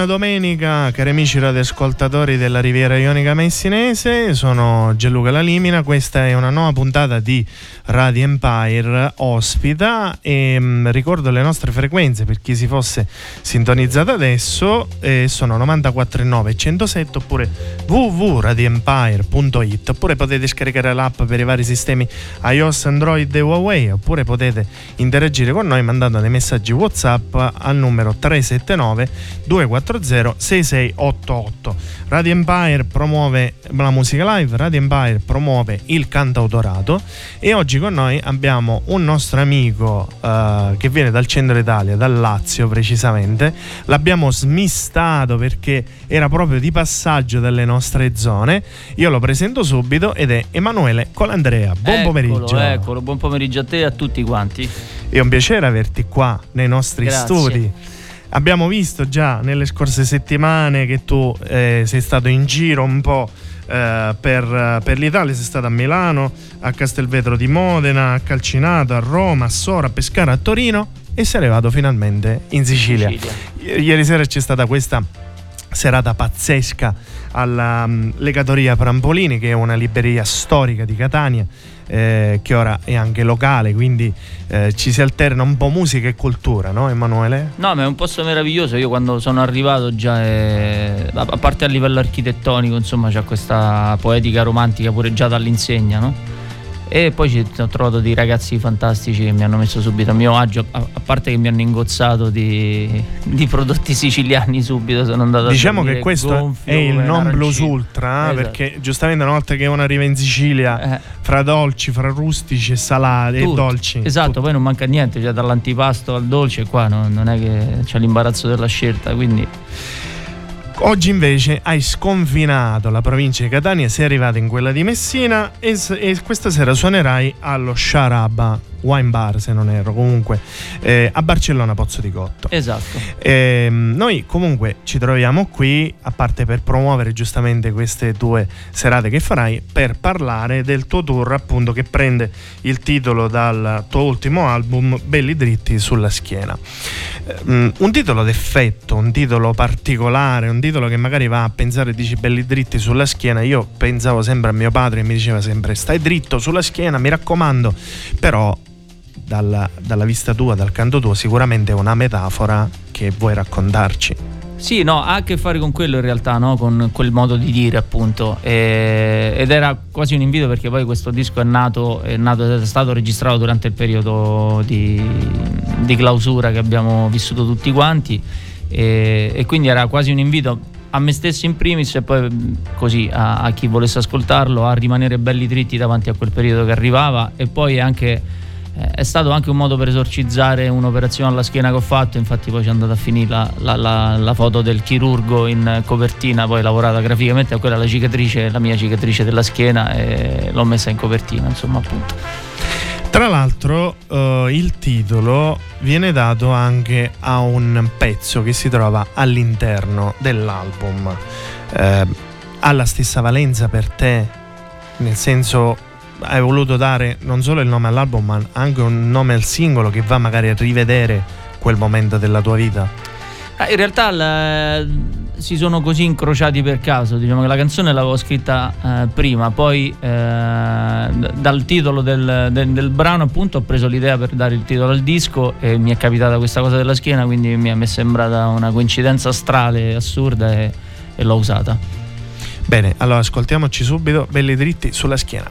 Buona domenica cari amici radioascoltatori della Riviera Ionica Messinese, sono Gianluca Lalimina, questa è una nuova puntata di Radio Empire ospita e mh, mm, ricordo le nostre frequenze per chi si fosse sintonizzato adesso, eh, sono 94.9 107 oppure www.radioempire.it oppure potete scaricare l'app per i vari sistemi iOS, Android e Huawei oppure potete interagire con noi mandando dei messaggi Whatsapp al numero 379 2 340 6688. Radio Empire promuove la musica live, Radio Empire promuove il cantautorato e oggi con noi abbiamo un nostro amico uh, che viene dal centro Italia, dal Lazio precisamente. L'abbiamo smistato perché era proprio di passaggio dalle nostre zone. Io lo presento subito ed è Emanuele Colandrea. Buon eccolo, pomeriggio. Eccolo, buon pomeriggio a te e a tutti quanti. È un piacere averti qua nei nostri Grazie. studi. Abbiamo visto già nelle scorse settimane che tu eh, sei stato in giro un po' eh, per, per, l'Italia, sei stato a Milano, a Castelvetro di Modena, a Calcinato, a Roma, a Sora, a Pescara, a Torino e sei arrivato finalmente in Sicilia. Sicilia. Ieri sera c'è stata questa serata pazzesca alla um, Legatoria Prampolini, che è una libreria storica di Catania eh, che ora è anche locale, quindi eh, ci si alterna un po' musica e cultura, no Emanuele? No, ma è un posto meraviglioso, io quando sono arrivato già, è... a parte a livello architettonico, insomma c'è questa poetica romantica pure già dall'insegna, no? E poi ci ho trovato dei ragazzi fantastici che mi hanno messo subito a mio agio, a, a parte che mi hanno ingozzato di, di, prodotti siciliani subito, sono andato diciamo a Diciamo che questo è il non plus ultra, esatto. perché giustamente una volta che uno arriva in Sicilia, eh. fra dolci, fra rustici e salati e dolci. Esatto, tutto. poi non manca niente, cioè dall'antipasto al dolce qua no, non è che c'è l'imbarazzo della scelta, quindi... Oggi invece hai sconfinato la provincia di Catania, sei arrivato in quella di Messina e, e questa sera suonerai allo Sharaba Wine Bar se non erro. Comunque eh, a Barcellona Pozzo di Cotto. Esatto. Eh, noi comunque ci troviamo qui a parte per promuovere giustamente queste due serate che farai per parlare del tuo tour appunto che prende il titolo dal tuo ultimo album Belli dritti sulla schiena. Eh, un titolo d'effetto un titolo particolare un titolo che magari va a pensare dici belli dritti sulla schiena. Io pensavo sempre a mio padre e mi diceva sempre stai dritto sulla schiena mi raccomando. Però dalla, dalla vista tua, dal canto tuo, sicuramente è una metafora che vuoi raccontarci. Sì, no, ha a che fare con quello in realtà, no? con quel modo di dire appunto. E, ed era quasi un invito perché poi questo disco è nato, è nato, è stato registrato durante il periodo di, di clausura che abbiamo vissuto tutti quanti e, e, quindi era quasi un invito a me stesso in primis e poi così a, a chi volesse ascoltarlo a rimanere belli dritti davanti a quel periodo che arrivava e poi anche eh, è stato anche un modo per esorcizzare un'operazione alla schiena che ho fatto, infatti poi c'è andata a finire la, la, la, la, foto del chirurgo in copertina, poi lavorata graficamente, quella è la cicatrice, la mia cicatrice della schiena e l'ho messa in copertina, insomma appunto. Tra l'altro uh, il titolo viene dato anche a un pezzo che si trova all'interno dell'album. Uh, ha la stessa valenza per te? Nel senso hai voluto dare non solo il nome all'album ma anche un nome al singolo che va magari a rivedere quel momento della tua vita? Ah, in realtà la, si sono così incrociati per caso, diciamo che la canzone l'avevo scritta eh, prima, poi eh, dal titolo del, del, del, brano appunto ho preso l'idea per dare il titolo al disco e mi è capitata questa cosa della schiena, quindi mi è sembrata una coincidenza astrale, assurda e, e l'ho usata. Bene, allora ascoltiamoci subito, belli dritti sulla schiena.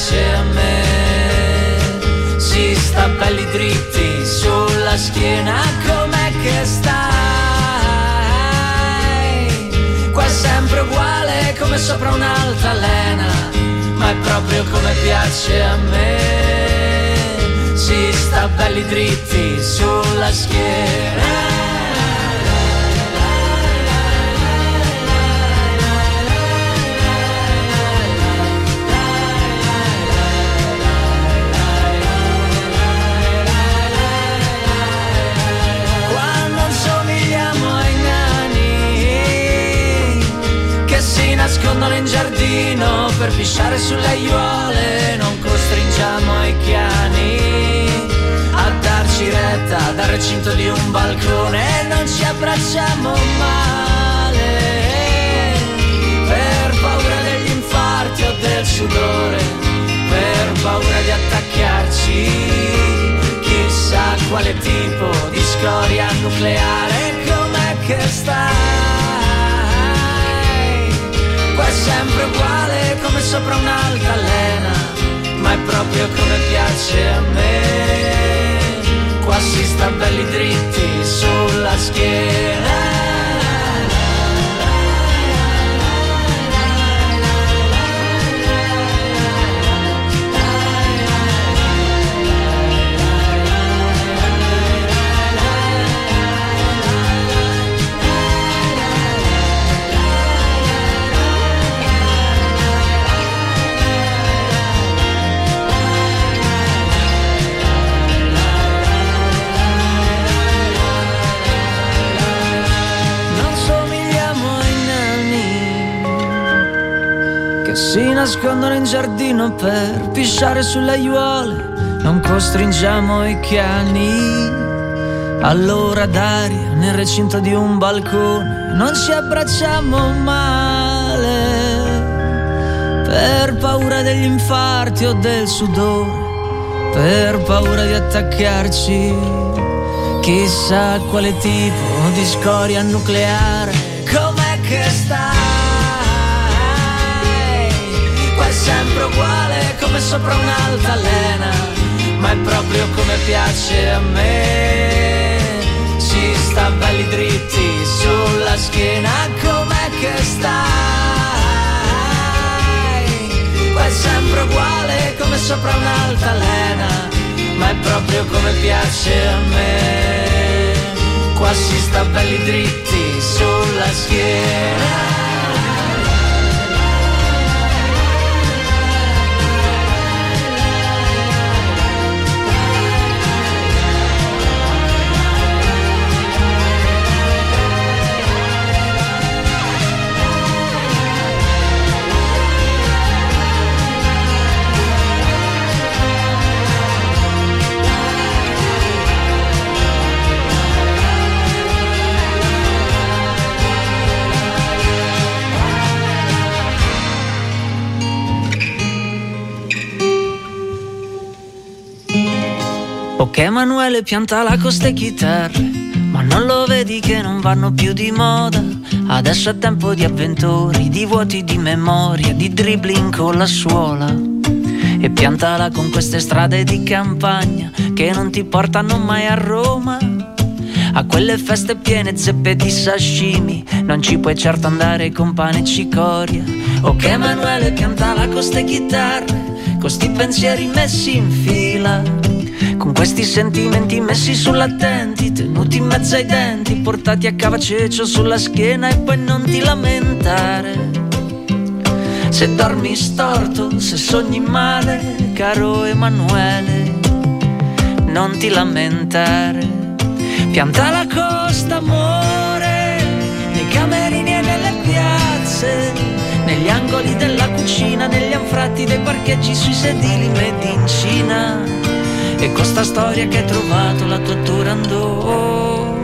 Piace a me. Si sta belli dritti sulla schiena, com'è che stai? Qua è sempre uguale come sopra un'altalena, ma è proprio come piace a me. Si sta belli dritti sulla schiena. Nascondono in giardino per pisciare sulle aiuole, non costringiamo i cani a darci retta dal recinto di un balcone, non ci abbracciamo male per paura degli infarti o del sudore, per paura di attaccarci chissà quale tipo di scoria nucleare, com'è che sta? È sempre uguale come sopra un'altalena, ma è proprio come piace a me. Qua si sta belli dritti sulla schiena. Si nascondono in giardino per pisciare sulle aiuole, non costringiamo i cani. Allora d'aria nel recinto di un balcone non ci abbracciamo male per paura degli infarti o del sudore, per paura di attaccarci chissà quale tipo di scoria nucleare. Com'è che sta? Sempre uguale come sopra un'altalena, ma è proprio come piace a me. Si sta belli dritti sulla schiena, com'è che stai? Qua è sempre uguale come sopra un'altalena, ma è proprio come piace a me. Qua si sta belli dritti sulla schiena. Ok Emanuele pianta la costa e chitarre, ma non lo vedi che non vanno più di moda. Adesso è tempo di avventori, di vuoti di memoria, di dribbling con la suola. E piantala con queste strade di campagna che non ti portano mai a Roma. A quelle feste piene zeppe di sashimi Non ci puoi certo andare con pane e cicoria Ok Emanuele piantala con ste chitarre Con sti pensieri messi in fila con questi sentimenti messi sull'attenti, tenuti in mezzo ai denti, portati a cavacecio sulla schiena e poi non ti lamentare. Se dormi storto, se sogni male, caro Emanuele, non ti lamentare. Pianta la costa, amore, nei camerini e nelle piazze, negli angoli della cucina, negli anfratti dei parcheggi, sui sedili made in Cina e con sta storia che hai trovato la tua Turandot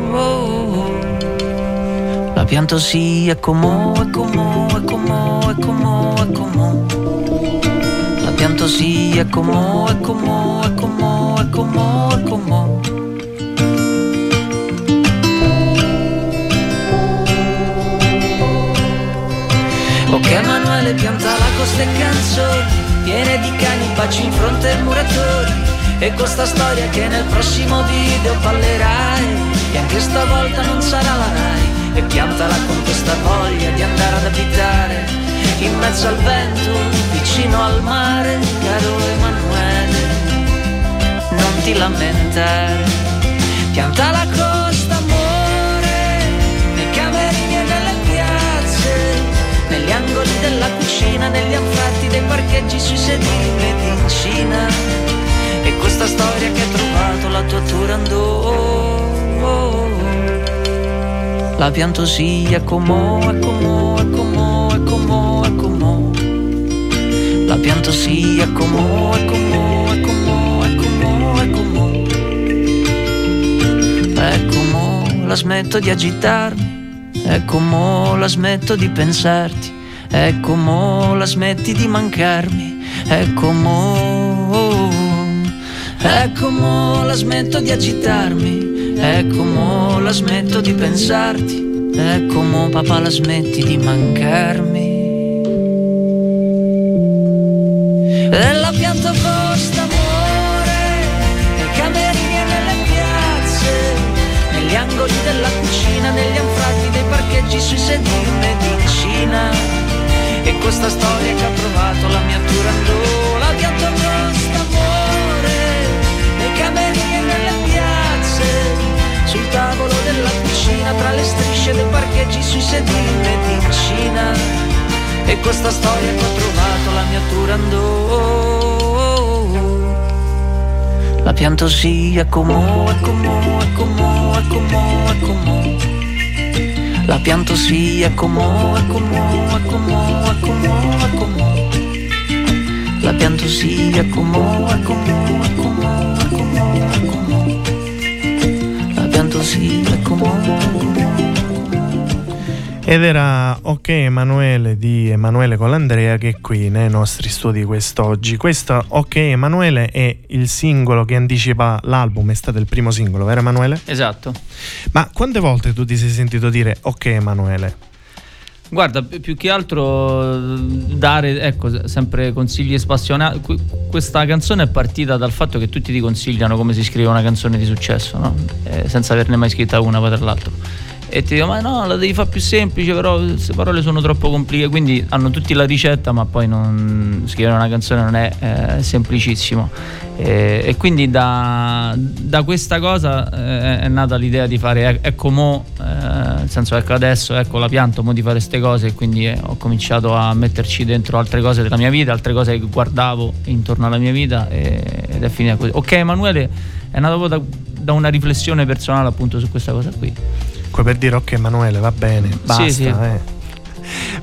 La pianto sì, è comò, è comò, è comò, è comò, è comò. La pianto sì, è comò, è comò, è comò, è comò, è comò. Ok Emanuele pianta la costa e canzoni Piene di cani, baci in fronte ai muratori e con sta storia che nel prossimo video ballerai E anche stavolta non sarà la Rai. E piantala con questa voglia di andare ad abitare In mezzo al vento, vicino al mare Caro Emanuele, non ti lamentare Pianta la costa, amore Nei camerini e nelle piazze Negli angoli della cucina Negli anfratti dei parcheggi Sui sedili in Cina. e questa storia che ha trovato la tua Turandot La pianto è comò, è comò, è comò La pianto sì, è comò, è comò È comò, la smetto di agitarmi. È comò, la smetto di pensarti. È comò, la smetti di mancarmi. È comò Ecco mo la smetto di agitarmi, ecco mo la smetto di pensarti, ecco mo papà la smetti di mancarmi. E la pianta costa amore, nei camerini e nelle piazze, negli angoli della cucina, negli anfratti dei parcheggi, sui sedili medicina. E questa storia che ha provato la mia Turandot, sul tavolo della cucina, tra le strisce dei parcheggi, sui sedili in Cina. E questa storia che ho trovato la mia Turandot. La pianto sì, è comò, è comò, è comò, è comò, è comò. La pianto sì, è comò, è comò, è comò, è comò, è comò. La pianto sì, è comò, è comò, è ed era Ok Emanuele di Emanuele Colandrea che è qui nei nostri studi quest'oggi. Questo Ok Emanuele è il singolo che anticipa l'album, è stato il primo singolo, vero Emanuele? Esatto. Ma quante volte tu ti sei sentito dire Ok Emanuele? Guarda, più che altro dare, ecco, sempre consigli spassionati. Questa canzone è partita dal fatto che tutti ti consigliano come si scrive una canzone di successo, no? eh, senza averne mai scritta una poi tra l'altro e ti dico ma no la devi fare più semplice però queste parole sono troppo complicate quindi hanno tutti la ricetta ma poi non, scrivere una canzone non è eh, semplicissimo. E, e, quindi da, da questa cosa eh, è nata l'idea di fare ecco mo eh, nel senso ecco adesso ecco la pianto mo di fare queste cose e quindi eh, ho cominciato a metterci dentro altre cose della mia vita altre cose che guardavo intorno alla mia vita e, ed è finita così. Ok Emanuele è nato da, da una riflessione personale appunto su questa cosa qui comunque per dire ok Emanuele va bene, basta. Sì, sì. Eh.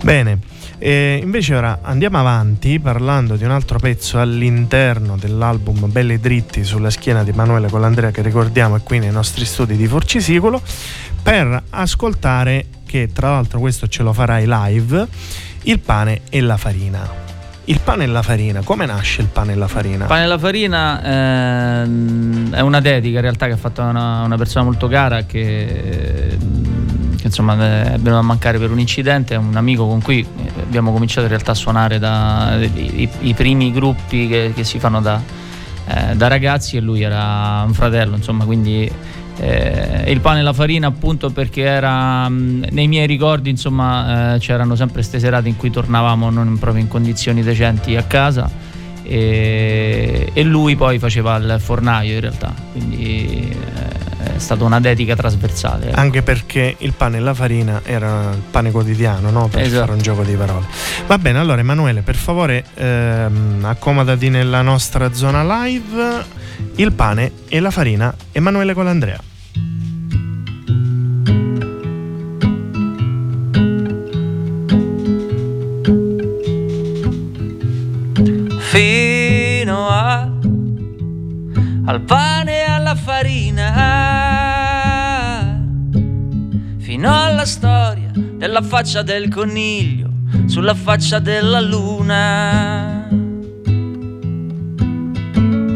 Bene, e invece ora andiamo avanti parlando di un altro pezzo all'interno dell'album Belli dritti sulla schiena di Emanuele Colandrea che ricordiamo è qui nei nostri studi di Forcisicolo per ascoltare che tra l'altro questo ce lo farai live il pane e la farina. Il pane e la farina, come nasce il pane e la farina? Il pane e la farina ehm, è una dedica in realtà che ha fatto una, una persona molto cara che, che insomma è venuto a mancare per un incidente, è un amico con cui abbiamo cominciato in realtà a suonare da i, i primi gruppi che, che si fanno da, eh, da, ragazzi e lui era un fratello, insomma quindi eh, il pane e la farina appunto perché era mh, nei miei ricordi insomma eh, c'erano sempre queste serate in cui tornavamo non proprio in condizioni decenti a casa e, e lui poi faceva il fornaio in realtà. Quindi eh, è stata una dedica trasversale ecco. anche perché il pane e la farina era il pane quotidiano no? per esatto. fare un gioco di parole va bene allora Emanuele per favore ehm, accomodati nella nostra zona live il pane e la farina Emanuele Colandrea. Fino a, al pane e alla farina, fino alla storia della faccia del coniglio sulla faccia della luna.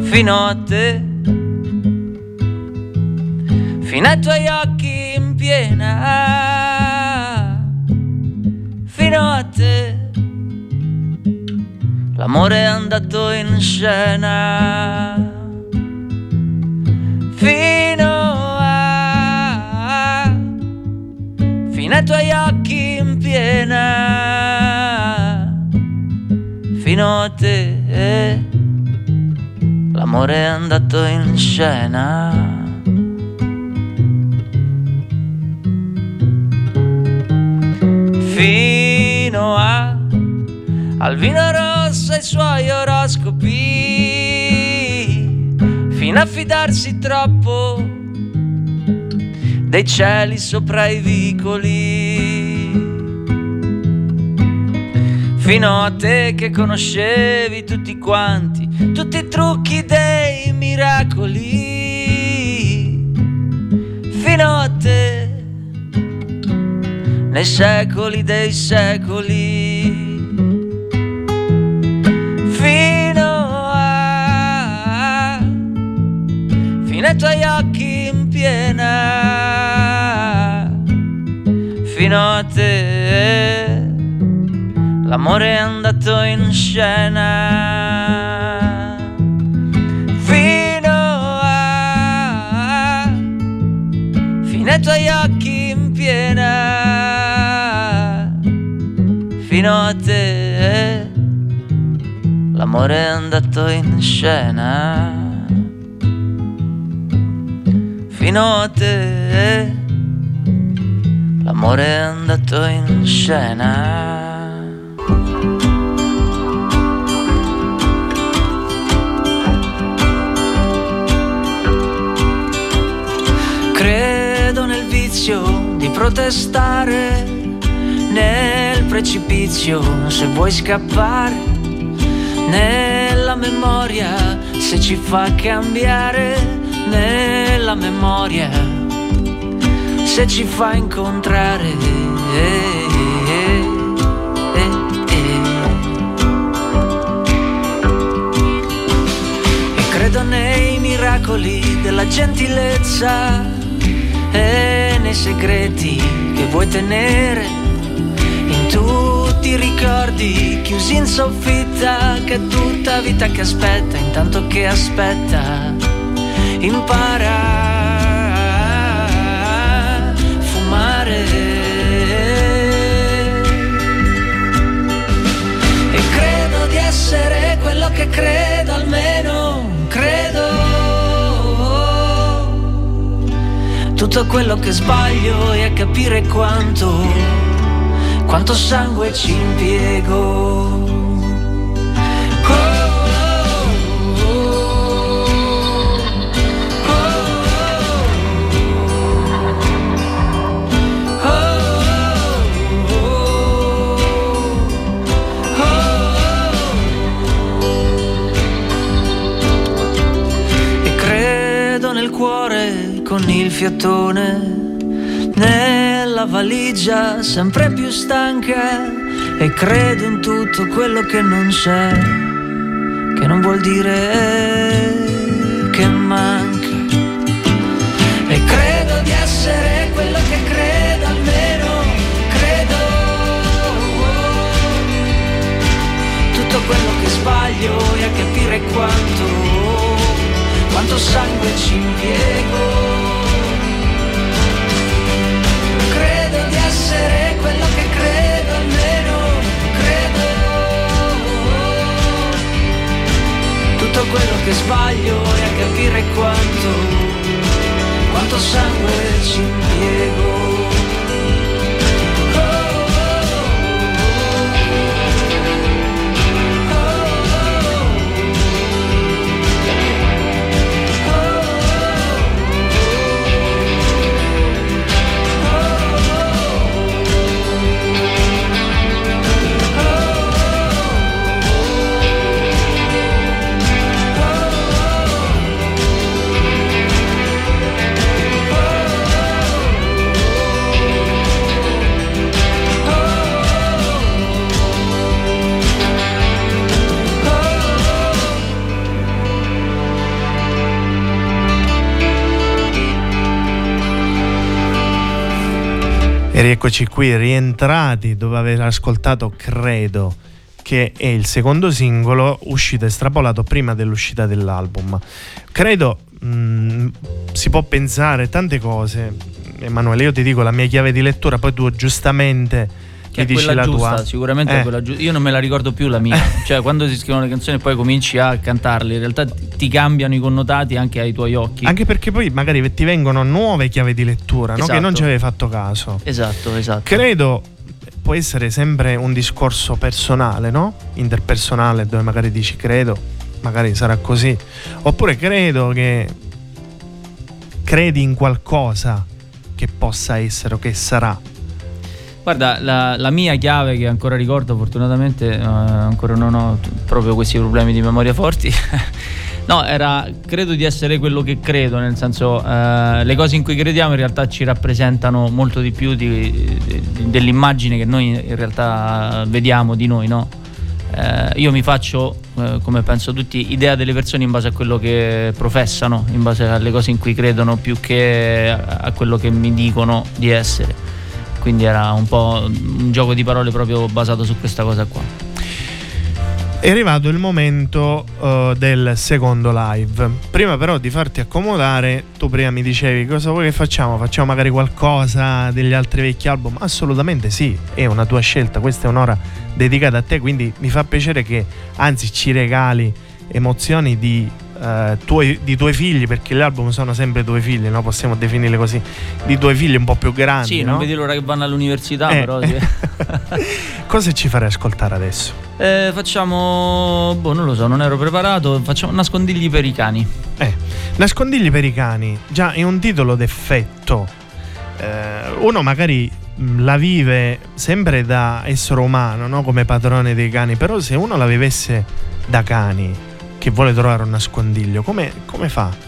Fino a te, fino ai tuoi occhi in piena, fino a te. L'amore è andato in scena. Fino a, fino ai tuoi occhi in piena, fino a te l'amore è andato in scena. Fino a, al vino rosso e i suoi oroscopi, fino a fidarsi troppo dei cieli sopra i vicoli. Fino a te che conoscevi tutti quanti, tutti i trucchi dei miracoli, fino a te, nei secoli dei secoli, fino a, fino ai tuoi occhi in piena, fino a te l'amore è andato in scena. Fino a fino ai tuoi occhi in piena. Fino a te. L'amore è andato in scena. Fino a te l'amore è andato in scena. Credo nel vizio di protestare nel precipizio se vuoi scappare, nella memoria se ci fa cambiare, nella memoria se ci fa incontrare. credo nei miracoli della gentilezza e nei segreti che vuoi tenere, in tutti i ricordi chiusi in soffitta, che tutta vita che aspetta, intanto che aspetta, impara essere quello che credo almeno credo. Tutto quello che sbaglio è capire quanto, quanto sangue ci impiego. Con il fiatone nella valigia sempre più stanca e credo in tutto quello che non c'è, che non vuol dire che manca. E credo di essere quello che credo, almeno credo. Tutto quello che sbaglio e a capire quanto, quanto sangue ci impiego. Tutto quello che sbaglio e a capire quanto, quanto sangue ci impiego. E rieccoci qui, rientrati dopo aver ascoltato Credo, che è il secondo singolo uscito estrapolato prima dell'uscita dell'album. Credo mh, mm, si può pensare tante cose. Emanuele, io ti dico la mia chiave di lettura, poi tu giustamente che è quella giusta, tua. sicuramente eh. è quella giusta. Io non me la ricordo più la mia. cioè, quando si scrivono le canzoni e poi cominci a cantarle, in realtà ti cambiano i connotati anche ai tuoi occhi. Anche perché poi magari ti vengono nuove chiavi di lettura, esatto. no? che non ci avevi fatto caso. Esatto, esatto. Credo può essere sempre un discorso personale, no? Interpersonale, dove magari dici credo, magari sarà così. Oppure credo che credi in qualcosa che possa essere o che sarà. Guarda, la, la, mia chiave che ancora ricordo, fortunatamente eh, ancora non ho t- proprio questi problemi di memoria forti. no, era credo di essere quello che credo, nel senso eh, le cose in cui crediamo in realtà ci rappresentano molto di più di, di, dell'immagine che noi in realtà vediamo di noi, no? Eh, io mi faccio, eh, come penso tutti, idea delle persone in base a quello che professano, in base alle cose in cui credono, più che a, quello che mi dicono di essere quindi era un po' un gioco di parole proprio basato su questa cosa qua. È arrivato il momento uh, del secondo live. Prima però di farti accomodare, tu prima mi dicevi cosa vuoi che facciamo? Facciamo magari qualcosa degli altri vecchi album? Assolutamente sì, è una tua scelta, questa è un'ora dedicata a te, quindi mi fa piacere che anzi ci regali emozioni di eh, tuoi, di tuoi figli, perché gli album sono sempre tuoi figli, no? possiamo definirli così, di tuoi figli un po' più grandi. Sì, no? non vedi l'ora che vanno all'università, eh. però. Sì. Cosa ci farei ascoltare adesso? Eh, facciamo, boh, non lo so, non ero preparato. Facciamo nascondigli per i cani. Eh, nascondigli per i cani, già è un titolo d'effetto. Eh, uno magari mm, la vive sempre da essere umano, no? come padrone dei cani, però se uno la vivesse da cani, che vuole trovare un nascondiglio, come, come fa?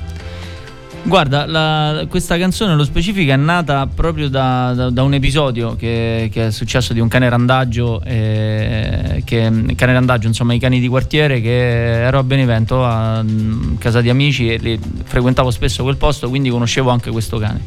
Guarda, la, questa canzone nello specifico è nata proprio da, da, da un episodio che, che, è successo di un cane randaggio, eh, che, cane randaggio, insomma i cani di quartiere, che ero a Benevento a, a casa di amici e li, frequentavo spesso quel posto, quindi conoscevo anche questo cane.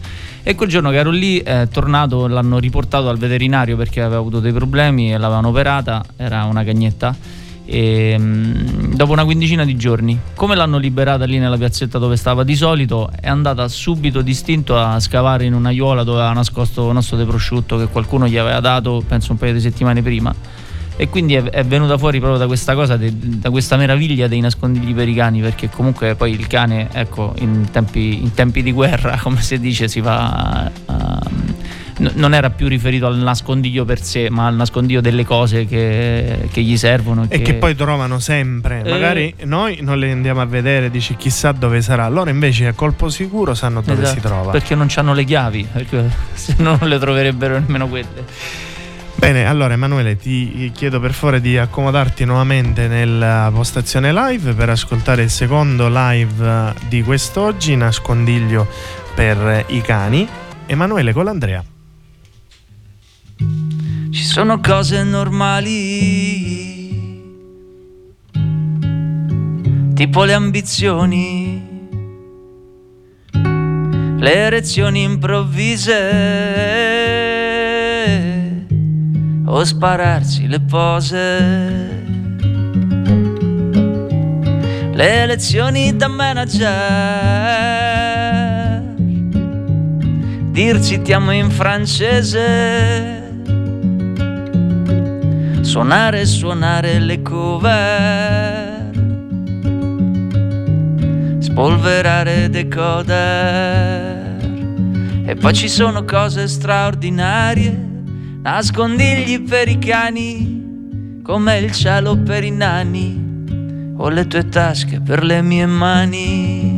E quel giorno che ero lì, è tornato, l'hanno riportato al veterinario perché aveva avuto dei problemi e l'avevano operata, era una cagnetta e, ehm, dopo una quindicina di giorni. Come l'hanno liberata lì nella piazzetta dove stava di solito, è andata subito distinto a scavare in un'aiuola dove aveva nascosto un osso di prosciutto che qualcuno gli aveva dato, penso un paio di settimane prima. E quindi è, è venuta fuori proprio da questa cosa, de, da questa meraviglia dei nascondigli per i cani, perché comunque poi il cane, ecco, in tempi, in tempi di guerra, come si dice, si va non era più riferito al nascondiglio per sé, ma al nascondiglio delle cose che, che gli servono. E che... che... poi trovano sempre. Eh... Magari noi non le andiamo a vedere, dici chissà dove sarà. Loro invece a colpo sicuro sanno dove esatto, si trova. Perché non hanno le chiavi, perché se no non le troverebbero nemmeno quelle. Bene, allora Emanuele ti chiedo per favore di accomodarti nuovamente nella postazione live per ascoltare il secondo live di quest'oggi, Nascondiglio per i cani. Emanuele con l'Andrea. Sono cose normali, tipo le ambizioni, le erezioni improvvise. O spararsi le pose. Le lezioni da manager, dirci ti amo in francese suonare suonare le cover, spolverare decoder. E poi ci sono cose straordinarie, nascondigli per i cani, come il cielo per i nani, o le tue tasche per le mie mani.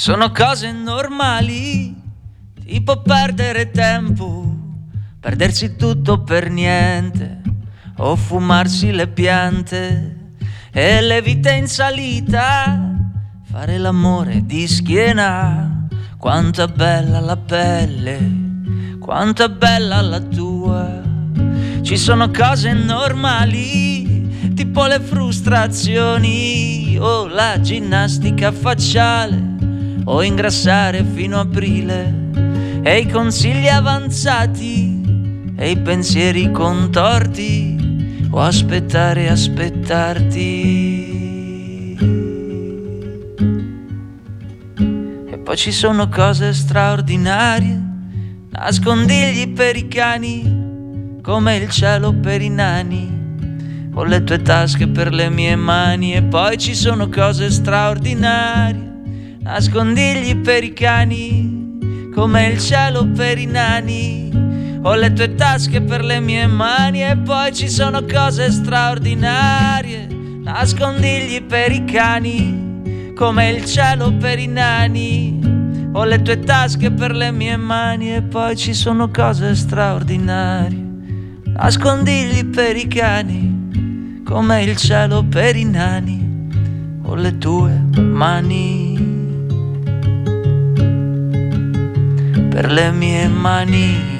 Sono cose normali, tipo perdere tempo, perdersi tutto per niente, o fumarsi le piante e le vite in salita, fare l'amore di schiena, quanto è bella la pelle, quanto è bella la tua. Ci sono cose normali, tipo le frustrazioni o la ginnastica facciale o ingrassare fino a aprile e i consigli avanzati e i pensieri contorti o aspettare aspettarti. E poi ci sono cose straordinarie, nascondigli per i cani, come il cielo per i nani o le tue tasche per le mie mani e poi ci sono cose straordinarie nascondigli per i cani, come il cielo per i nani. Ho le tue tasche per le mie mani e poi ci sono cose straordinarie, nascondigli per i cani, come il cielo per i nani. Ho le tue tasche per le mie mani e poi ci sono cose straordinarie, nascondigli per i cani, come il cielo per i nani. Ho le tue mani. Per le mie mani.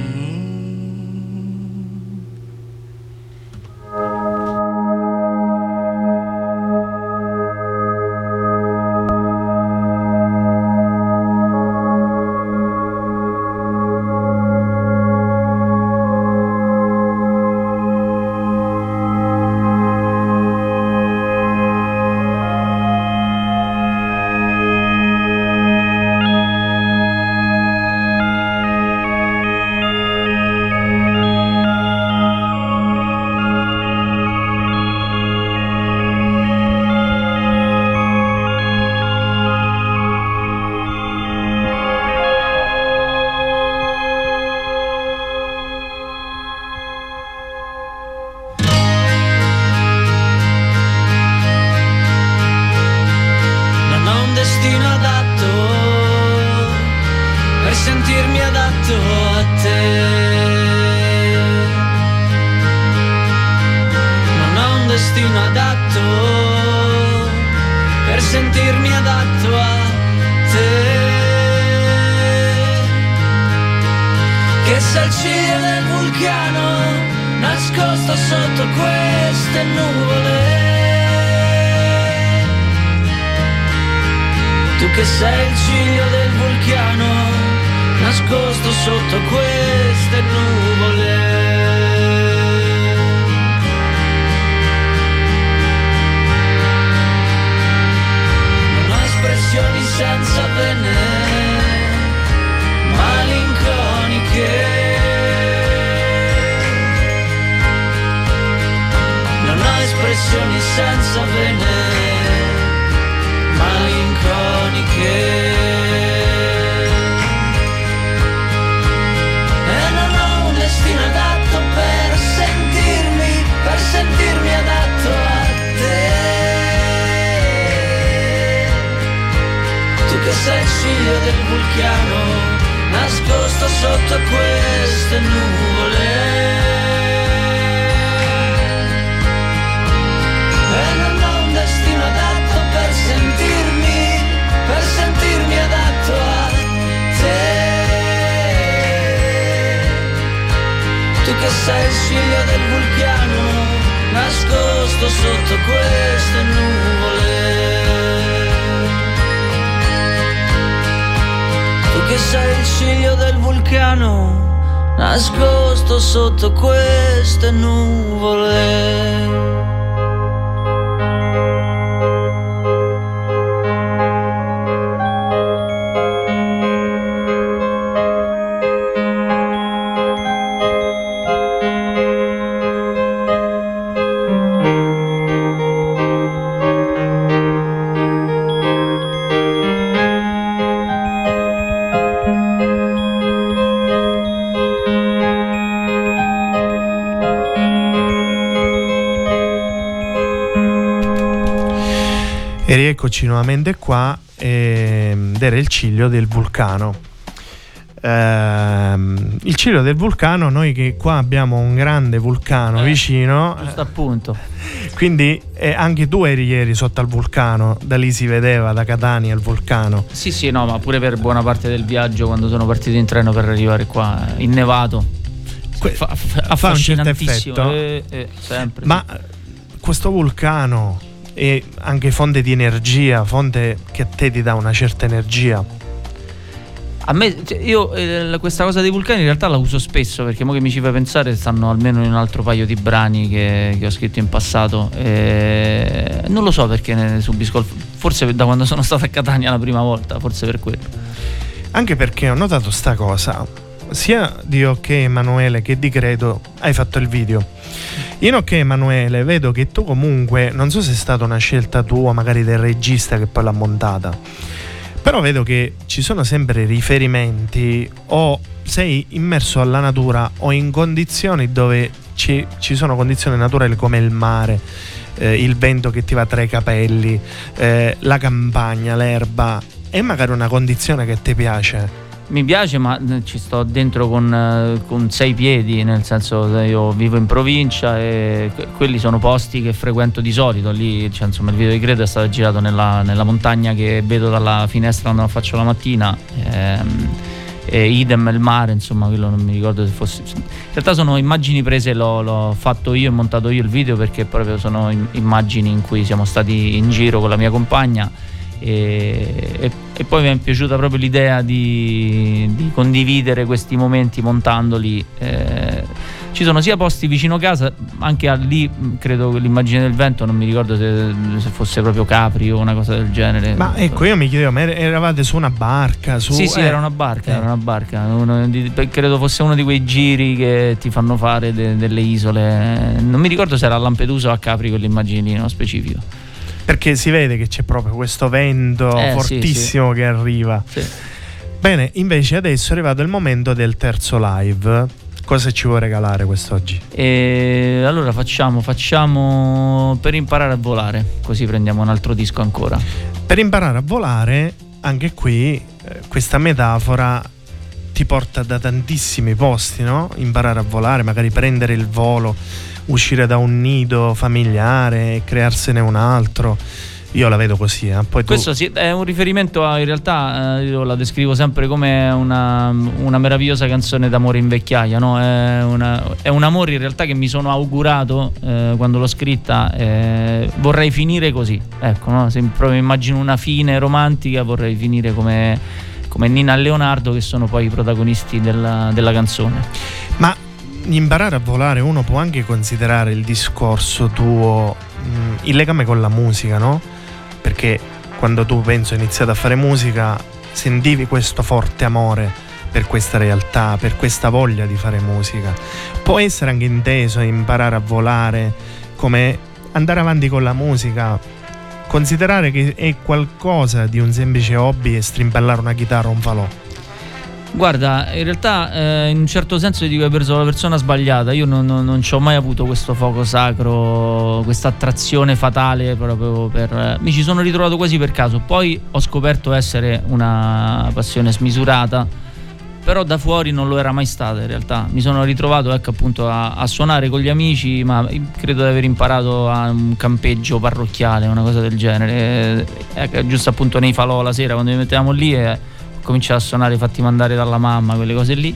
agosto sotto quel sotto queste nuvole. E rieccoci nuovamente qua ehm, ed era il ciglio del vulcano. Ehm, il ciglio del vulcano, noi che qua abbiamo un grande vulcano Eh, vicino, Giusto appunto. quindi eh, anche tu eri ieri sotto al vulcano, da lì si vedeva da Catania il vulcano. Sì, sì, no, ma pure per buona parte del viaggio quando sono partito in treno per arrivare qua, innevato. Que- fa, fa, fa un certo effetto? eh, eh, sempre. Ma eh, questo vulcano è anche fonte di energia, fonte che a te ti dà una certa energia. A me, cioè, io eh, questa cosa dei vulcani in realtà la uso spesso perché mo che mi ci fai pensare stanno almeno in un altro paio di brani che, che ho scritto in passato. E non lo so perché ne subisco, forse da quando sono stato a Catania la prima volta, forse per quello. Anche perché ho notato sta cosa, sia di Ok Emanuele che di Credo hai fatto il video. In Ok Emanuele vedo che tu comunque, non so se è stata una scelta tua, magari del regista che poi l'ha montata, però vedo che ci sono sempre riferimenti o sei immerso alla natura o in condizioni dove ci, ci sono condizioni naturali come il mare, eh, il vento che ti va tra i capelli, eh, la campagna, l'erba. È magari una condizione che ti piace. Mi piace, ma eh, ci sto dentro con, eh, con sei piedi, nel senso che io vivo in provincia e que- quelli sono posti che frequento di solito. Lì, cioè, insomma, il video di Credo è stato girato nella, nella montagna che vedo dalla finestra quando la faccio la mattina. ehm, e idem il mare, insomma, quello non mi ricordo se fosse. In realtà sono immagini prese, l'ho, l'ho fatto io e montato io il video perché proprio sono im- immagini in cui siamo stati in giro con la mia compagna e, e- e poi mi è piaciuta proprio l'idea di, di condividere questi momenti montandoli. eh, ci sono sia posti vicino casa, anche a lì credo che l'immagine del vento, non mi ricordo se, se fosse proprio Capri o una cosa del genere. Ma ecco, io mi chiedevo, ma er- eravate su una barca? Su, Sì, sì, eh, era una barca, eh. era una barca. di- credo fosse uno di quei giri che ti fanno fare de- delle isole. Non mi ricordo se era a Lampedusa o a Capri quell'immagine lì nello specifico. Perché si vede che c'è proprio questo vento Eh, sì, fortissimo che arriva. Sì. Bene, invece adesso è arrivato il momento del terzo live. Cosa ci vuoi regalare quest'oggi? E allora facciamo, facciamo per imparare a volare, così prendiamo un altro disco ancora. Per imparare a volare, anche qui eh, questa metafora ti porta da tantissimi posti, no? Imparare a volare, magari prendere il volo, uscire da un nido familiare e crearsene un altro. Io la vedo così, eh. Poi tu... Questo sì, è un riferimento a, in realtà, eh, io la descrivo sempre come una, una meravigliosa canzone d'amore in vecchiaia, no? È, una- è un amore in realtà che mi sono augurato eh, quando l'ho scritta, eh, vorrei finire così, ecco, no? Se proprio immagino una fine romantica vorrei finire come, come Nina e Leonardo che sono poi i protagonisti della, della canzone. Ma imparare a volare uno può anche considerare il discorso tuo, mh, il legame con la musica, no? Perché quando tu penso hai iniziato a fare musica sentivi questo forte amore per questa realtà, per questa voglia di fare musica. Può essere anche inteso imparare a volare come andare avanti con la musica, considerare che è qualcosa di un semplice hobby e strimpellare una chitarra o un falò. Guarda, in realtà eh, in un certo senso ti dico hai preso la persona sbagliata. Io non, non, non ci ho mai avuto questo fuoco sacro, questa attrazione fatale proprio per. Eh, mi ci sono ritrovato quasi per caso. Poi ho scoperto essere una passione smisurata. Però da fuori non lo era mai stata in realtà. Mi sono ritrovato ecco, appunto a, a suonare con gli amici, ma credo di aver imparato a un campeggio parrocchiale, una cosa del genere. Eh, giusto appunto nei falò la sera quando mi mettevamo lì e cominciato a suonare fatti mandare dalla mamma, quelle cose lì.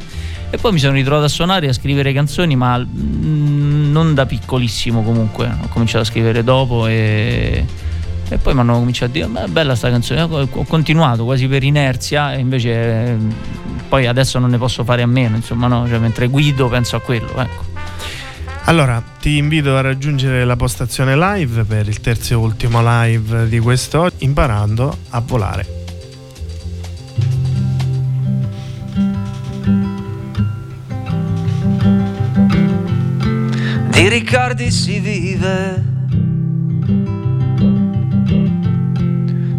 E poi mi sono ritrovato a suonare e a scrivere canzoni, ma mm, non da piccolissimo comunque. Ho cominciato a scrivere dopo e, e poi mi hanno cominciato a dire: Ma è bella sta canzone. Ho continuato quasi per inerzia, e invece mm, poi adesso non ne posso fare a meno. Insomma, no, cioè, mentre guido penso a quello. Ecco. Allora, ti invito a raggiungere la postazione live per il terzo e ultimo live di questo, imparando a volare. Ricordi si vive,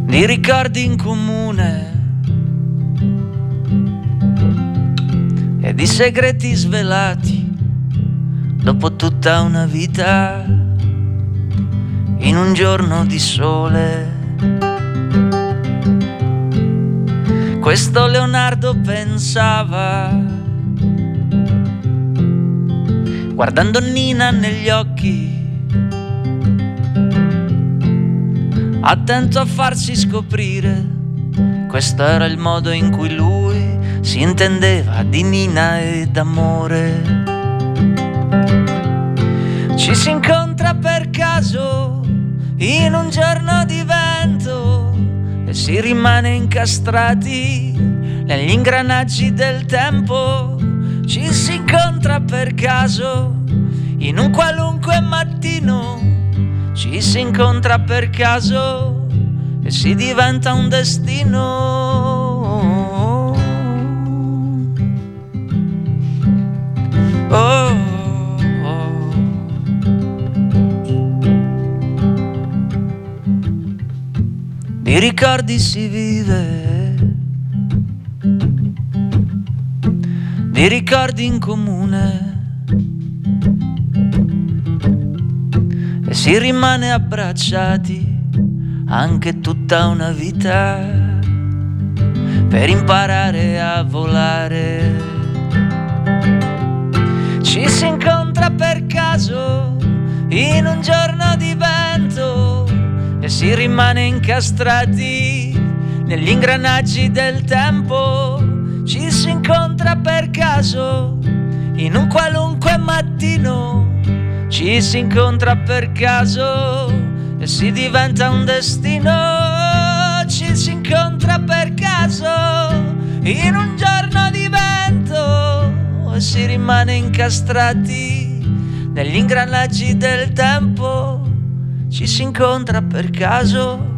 di ricordi in comune e di segreti svelati dopo tutta una vita in un giorno di sole. Questo Leonardo pensava guardando Nina negli occhi, attento a farsi scoprire. Questo era il modo in cui lui si intendeva di Nina e d'amore. Ci si incontra per caso in un giorno di vento e si rimane incastrati negli ingranaggi del tempo ci si incontra per caso in un qualunque mattino, ci si incontra per caso e si diventa un destino. Oh, oh. Di ricordi si vive di ricordi in comune e si rimane abbracciati anche tutta una vita per imparare a volare. Ci si incontra per caso in un giorno di vento e si rimane incastrati negli ingranaggi del tempo ci si incontra per caso in un qualunque mattino, ci si incontra per caso e si diventa un destino, ci si incontra per caso in un giorno di vento e si rimane incastrati negli ingranaggi del tempo, ci si incontra per caso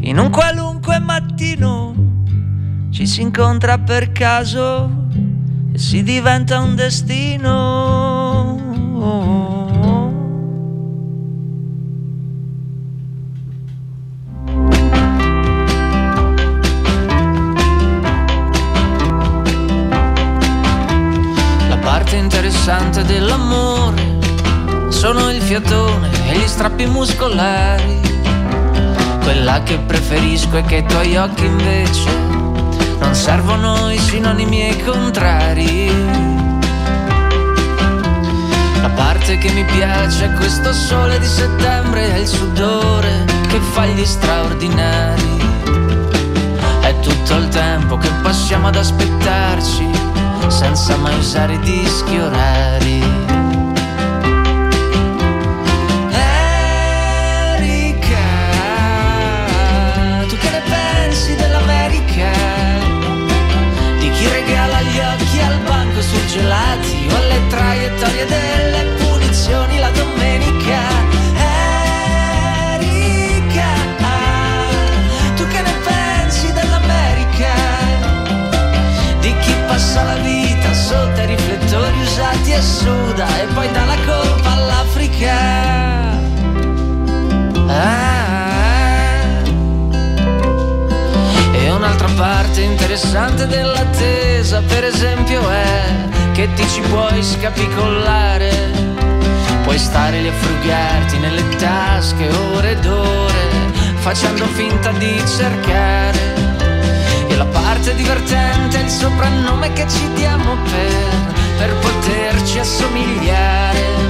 in un qualunque mattino ci si incontra per caso e si diventa un destino. La parte interessante dell'amore sono il fiatone e gli strappi muscolari. Quella che preferisco è che i tuoi occhi invece non servono i sinonimi e i contrari. La parte che mi piace è questo sole di settembre, è il sudore che fa gli straordinari. È tutto il tempo che passiamo ad aspettarci, senza mai usare i dischi orari. Gelati o alle traiettorie delle punizioni la domenica. Erika, tu che ne pensi dell'America? Di chi passa la vita sotto i riflettori usati e suda e poi dà la colpa all'Africa. Ah, e un'altra parte interessante dell'attesa, per esempio, è che ti ci puoi scapicollare. Puoi stare lì a frugarti nelle tasche ore ed ore, facendo finta di cercare. E la parte divertente è il soprannome che ci diamo per, per poterci assomigliare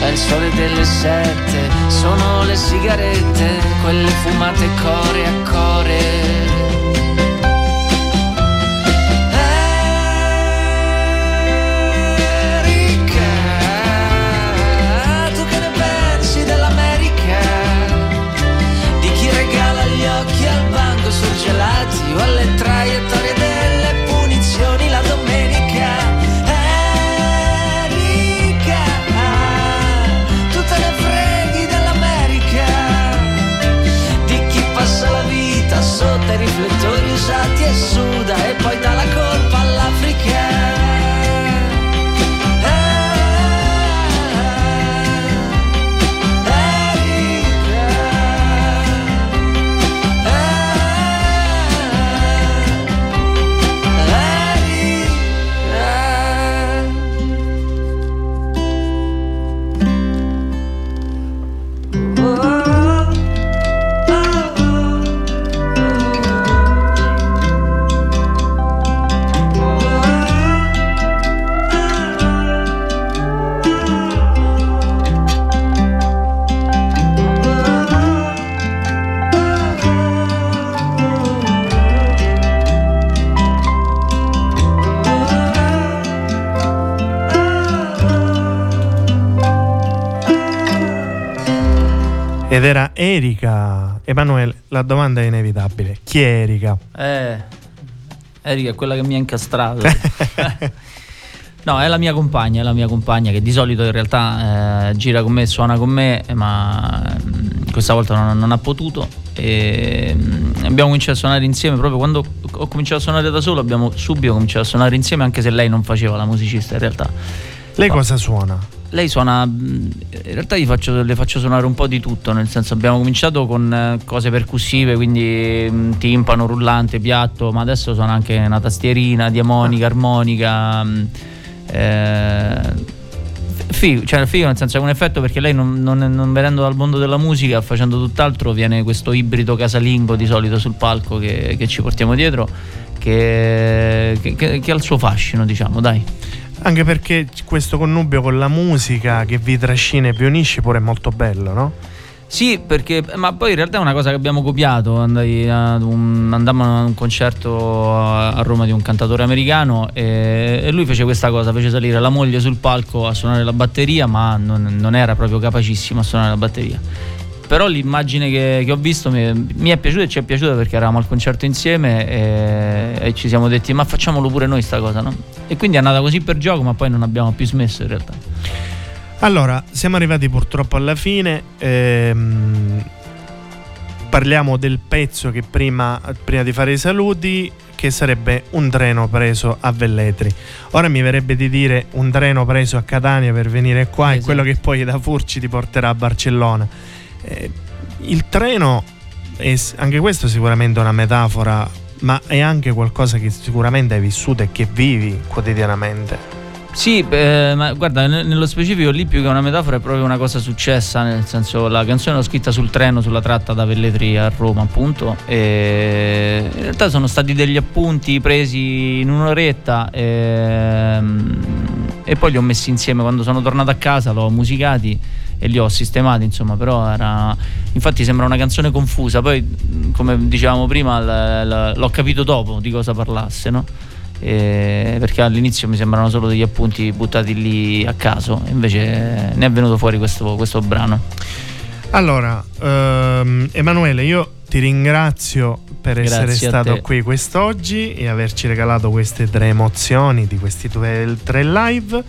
è il sole delle sette, sono le sigarette, quelle fumate core a core. Domanda è inevitabile. Chi è Erika? Eh, Erika è quella che mi ha incastrato. no, è la mia compagna, è la mia compagna che di solito in realtà eh, gira con me, suona con me, ma mh, questa volta non, non, ha potuto. E, mh, abbiamo cominciato a suonare insieme proprio quando ho cominciato a suonare da solo, abbiamo subito cominciato a suonare insieme, anche se lei non faceva la musicista in realtà. Lei cosa suona? Lei suona, in realtà faccio, le faccio suonare un po' di tutto, nel senso abbiamo cominciato con eh, cose percussive, quindi timpano, rullante, piatto, ma adesso suona anche una tastierina, diamonica, armonica. Eh, figo, cioè figo nel senso è un effetto perché lei non, non, non, venendo dal mondo della musica, facendo tutt'altro, viene questo ibrido casalingo di solito sul palco che, che ci portiamo dietro, che, che, che ha il suo fascino, diciamo, dai. Anche perché questo connubio con la musica che vi trascina e vi unisce pure è molto bello, no? Sì, perché, ma poi in realtà è una cosa che abbiamo copiato. Un, andammo a un concerto a Roma di un cantatore americano e, e, lui fece questa cosa: fece salire la moglie sul palco a suonare la batteria, ma non, non era proprio capacissimo a suonare la batteria però l'immagine che, che ho visto mi, mi, è piaciuta e ci è piaciuta perché eravamo al concerto insieme e, e, ci siamo detti ma facciamolo pure noi sta cosa no? e quindi è andata così per gioco ma poi non abbiamo più smesso in realtà allora siamo arrivati purtroppo alla fine ehm, parliamo del pezzo che prima, prima di fare i saluti che sarebbe un treno preso a Velletri. Ora mi verrebbe di dire un treno preso a Catania per venire qua esatto. e quello che poi da Furci ti porterà a Barcellona. Eh, il treno è anche questo sicuramente una metafora, ma è anche qualcosa che sicuramente hai vissuto e che vivi quotidianamente. Sì, eh, ma guarda, nello specifico lì più che una metafora è proprio una cosa successa, nel senso la canzone l'ho scritta sul treno, sulla tratta da Velletri a Roma appunto, e in realtà sono stati degli appunti presi in un'oretta e, ehm, e poi li ho messi insieme quando sono tornato a casa, l'ho musicati e li ho sistemati insomma però era infatti sembra una canzone confusa. Poi come dicevamo prima l- l- l'ho capito dopo di cosa parlasse no? E perché all'inizio mi sembrano solo degli appunti buttati lì a caso invece ne è venuto fuori questo, questo brano. Allora ehm, Emanuele io ti ringrazio per Grazie essere stato qui quest'oggi e averci regalato queste tre emozioni di questi due, tre live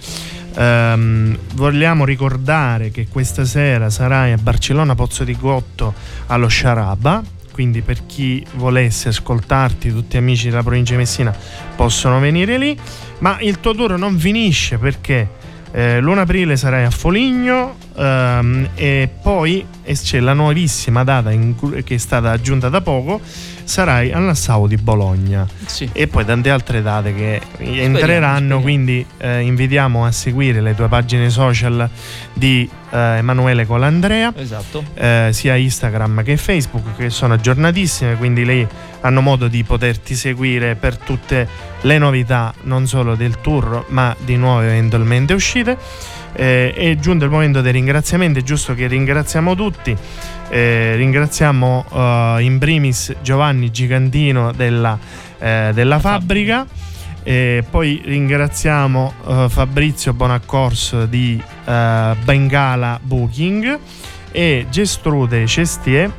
Um, vogliamo ricordare che questa sera sarai a Barcellona Pozzo di Gotto allo Sciaraba. Quindi per chi volesse ascoltarti tutti amici della provincia di Messina possono venire lì. Ma il tuo tour non finisce perché eh, l'1 aprile sarai a Foligno ehm, e poi c'è la nuovissima data cui, che è stata aggiunta da poco sarai all'Assau di Bologna sì. e poi tante altre date che speriamo, entreranno speriamo. quindi eh, invitiamo a seguire le tue pagine social di eh, Emanuele Colandrea esatto. eh, sia Instagram che Facebook che sono aggiornatissime quindi lei hanno modo di poterti seguire per tutte le novità non solo del tour ma di nuove eventualmente uscite eh, è giunto il momento dei ringraziamenti è giusto che ringraziamo tutti. Eh, ringraziamo uh, in primis Giovanni Gigantino della, eh, della fabbrica. E poi ringraziamo uh, Fabrizio Bonaccorso di uh, Bengala Booking e Gestrude Cestier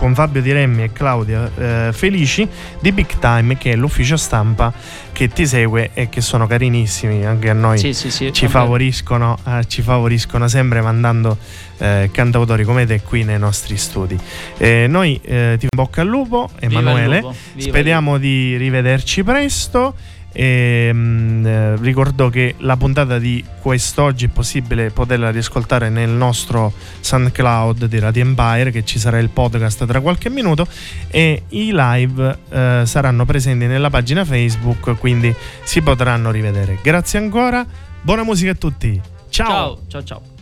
con Fabio Di Remmi e Claudia eh, Felici di Big Time che è l'ufficio stampa che ti segue e che sono carinissimi anche a noi sì, sì, sì, ci, favoriscono, eh, ci, favoriscono, sempre mandando eh, cantautori come te qui nei nostri studi. Noi eh, ti bocca al lupo Emanuele speriamo di rivederci presto e, mh, eh, ricordo che la puntata di quest'oggi è possibile poterla riascoltare nel nostro SoundCloud di Radio Empire, che ci sarà il podcast tra qualche minuto, e i live eh, saranno presenti nella pagina Facebook, quindi si potranno rivedere. Grazie ancora, buona musica a tutti. Ciao ciao ciao. ciao.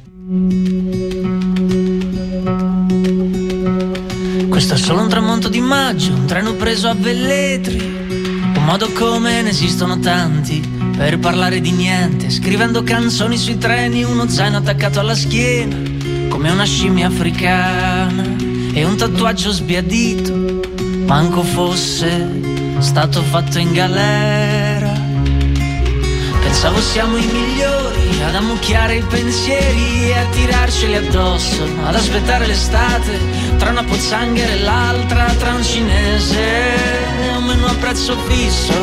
Questo è solo un tramonto di maggio, un treno preso a Velletri modo come ne esistono tanti per parlare di niente, scrivendo canzoni sui treni, uno zaino attaccato alla schiena, come una scimmia africana e un tatuaggio sbiadito, manco fosse stato fatto in galera. Pensavo siamo i migliori ad ammucchiare i pensieri e a tirarceli addosso, ad aspettare l'estate tra una pozzanghera e l'altra, tra un cinese meno a prezzo fisso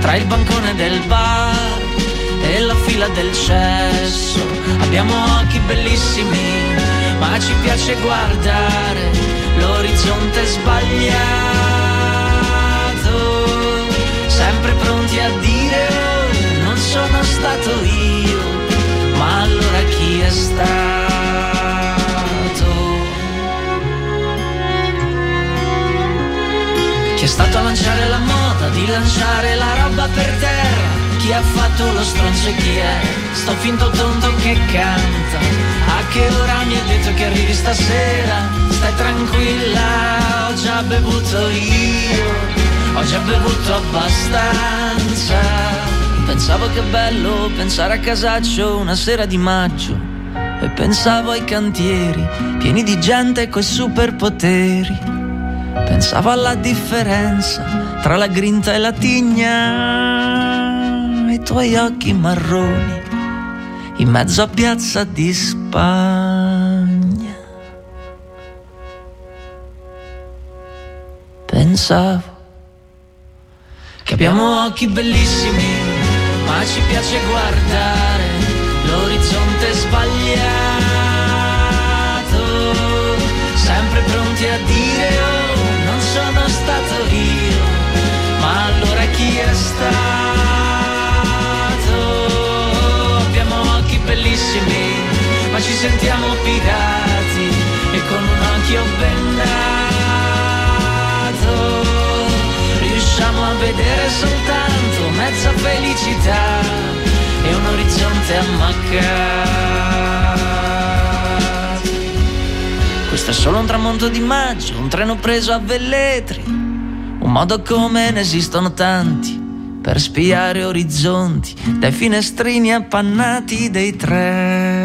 tra il bancone del bar e la fila del cesso. Abbiamo occhi bellissimi, ma ci piace guardare l'orizzonte sbagliato. Sempre pronti a dire oh, non sono stato io, ma allora chi è stato? Stato a lanciare la moda, di lanciare la roba per terra? Chi ha fatto lo stronzo e chi è? Sto finto tonto che canta. A che ora mi hai detto che arrivi stasera? Stai tranquilla, ho già bevuto io, ho già bevuto abbastanza. Pensavo che bello pensare a casaccio una sera di maggio. E pensavo ai cantieri pieni di gente coi superpoteri Pensavo alla differenza tra la grinta e la tigna, i tuoi occhi marroni in mezzo a piazza di Spagna. Pensavo che abbiamo occhi bellissimi, ma ci piace guardare occhio bendato riusciamo a vedere soltanto mezza felicità e un orizzonte ammaccato. Questo è solo un tramonto di maggio, un treno preso a Velletri, un modo come ne esistono tanti per spiare orizzonti dai finestrini appannati dei treni.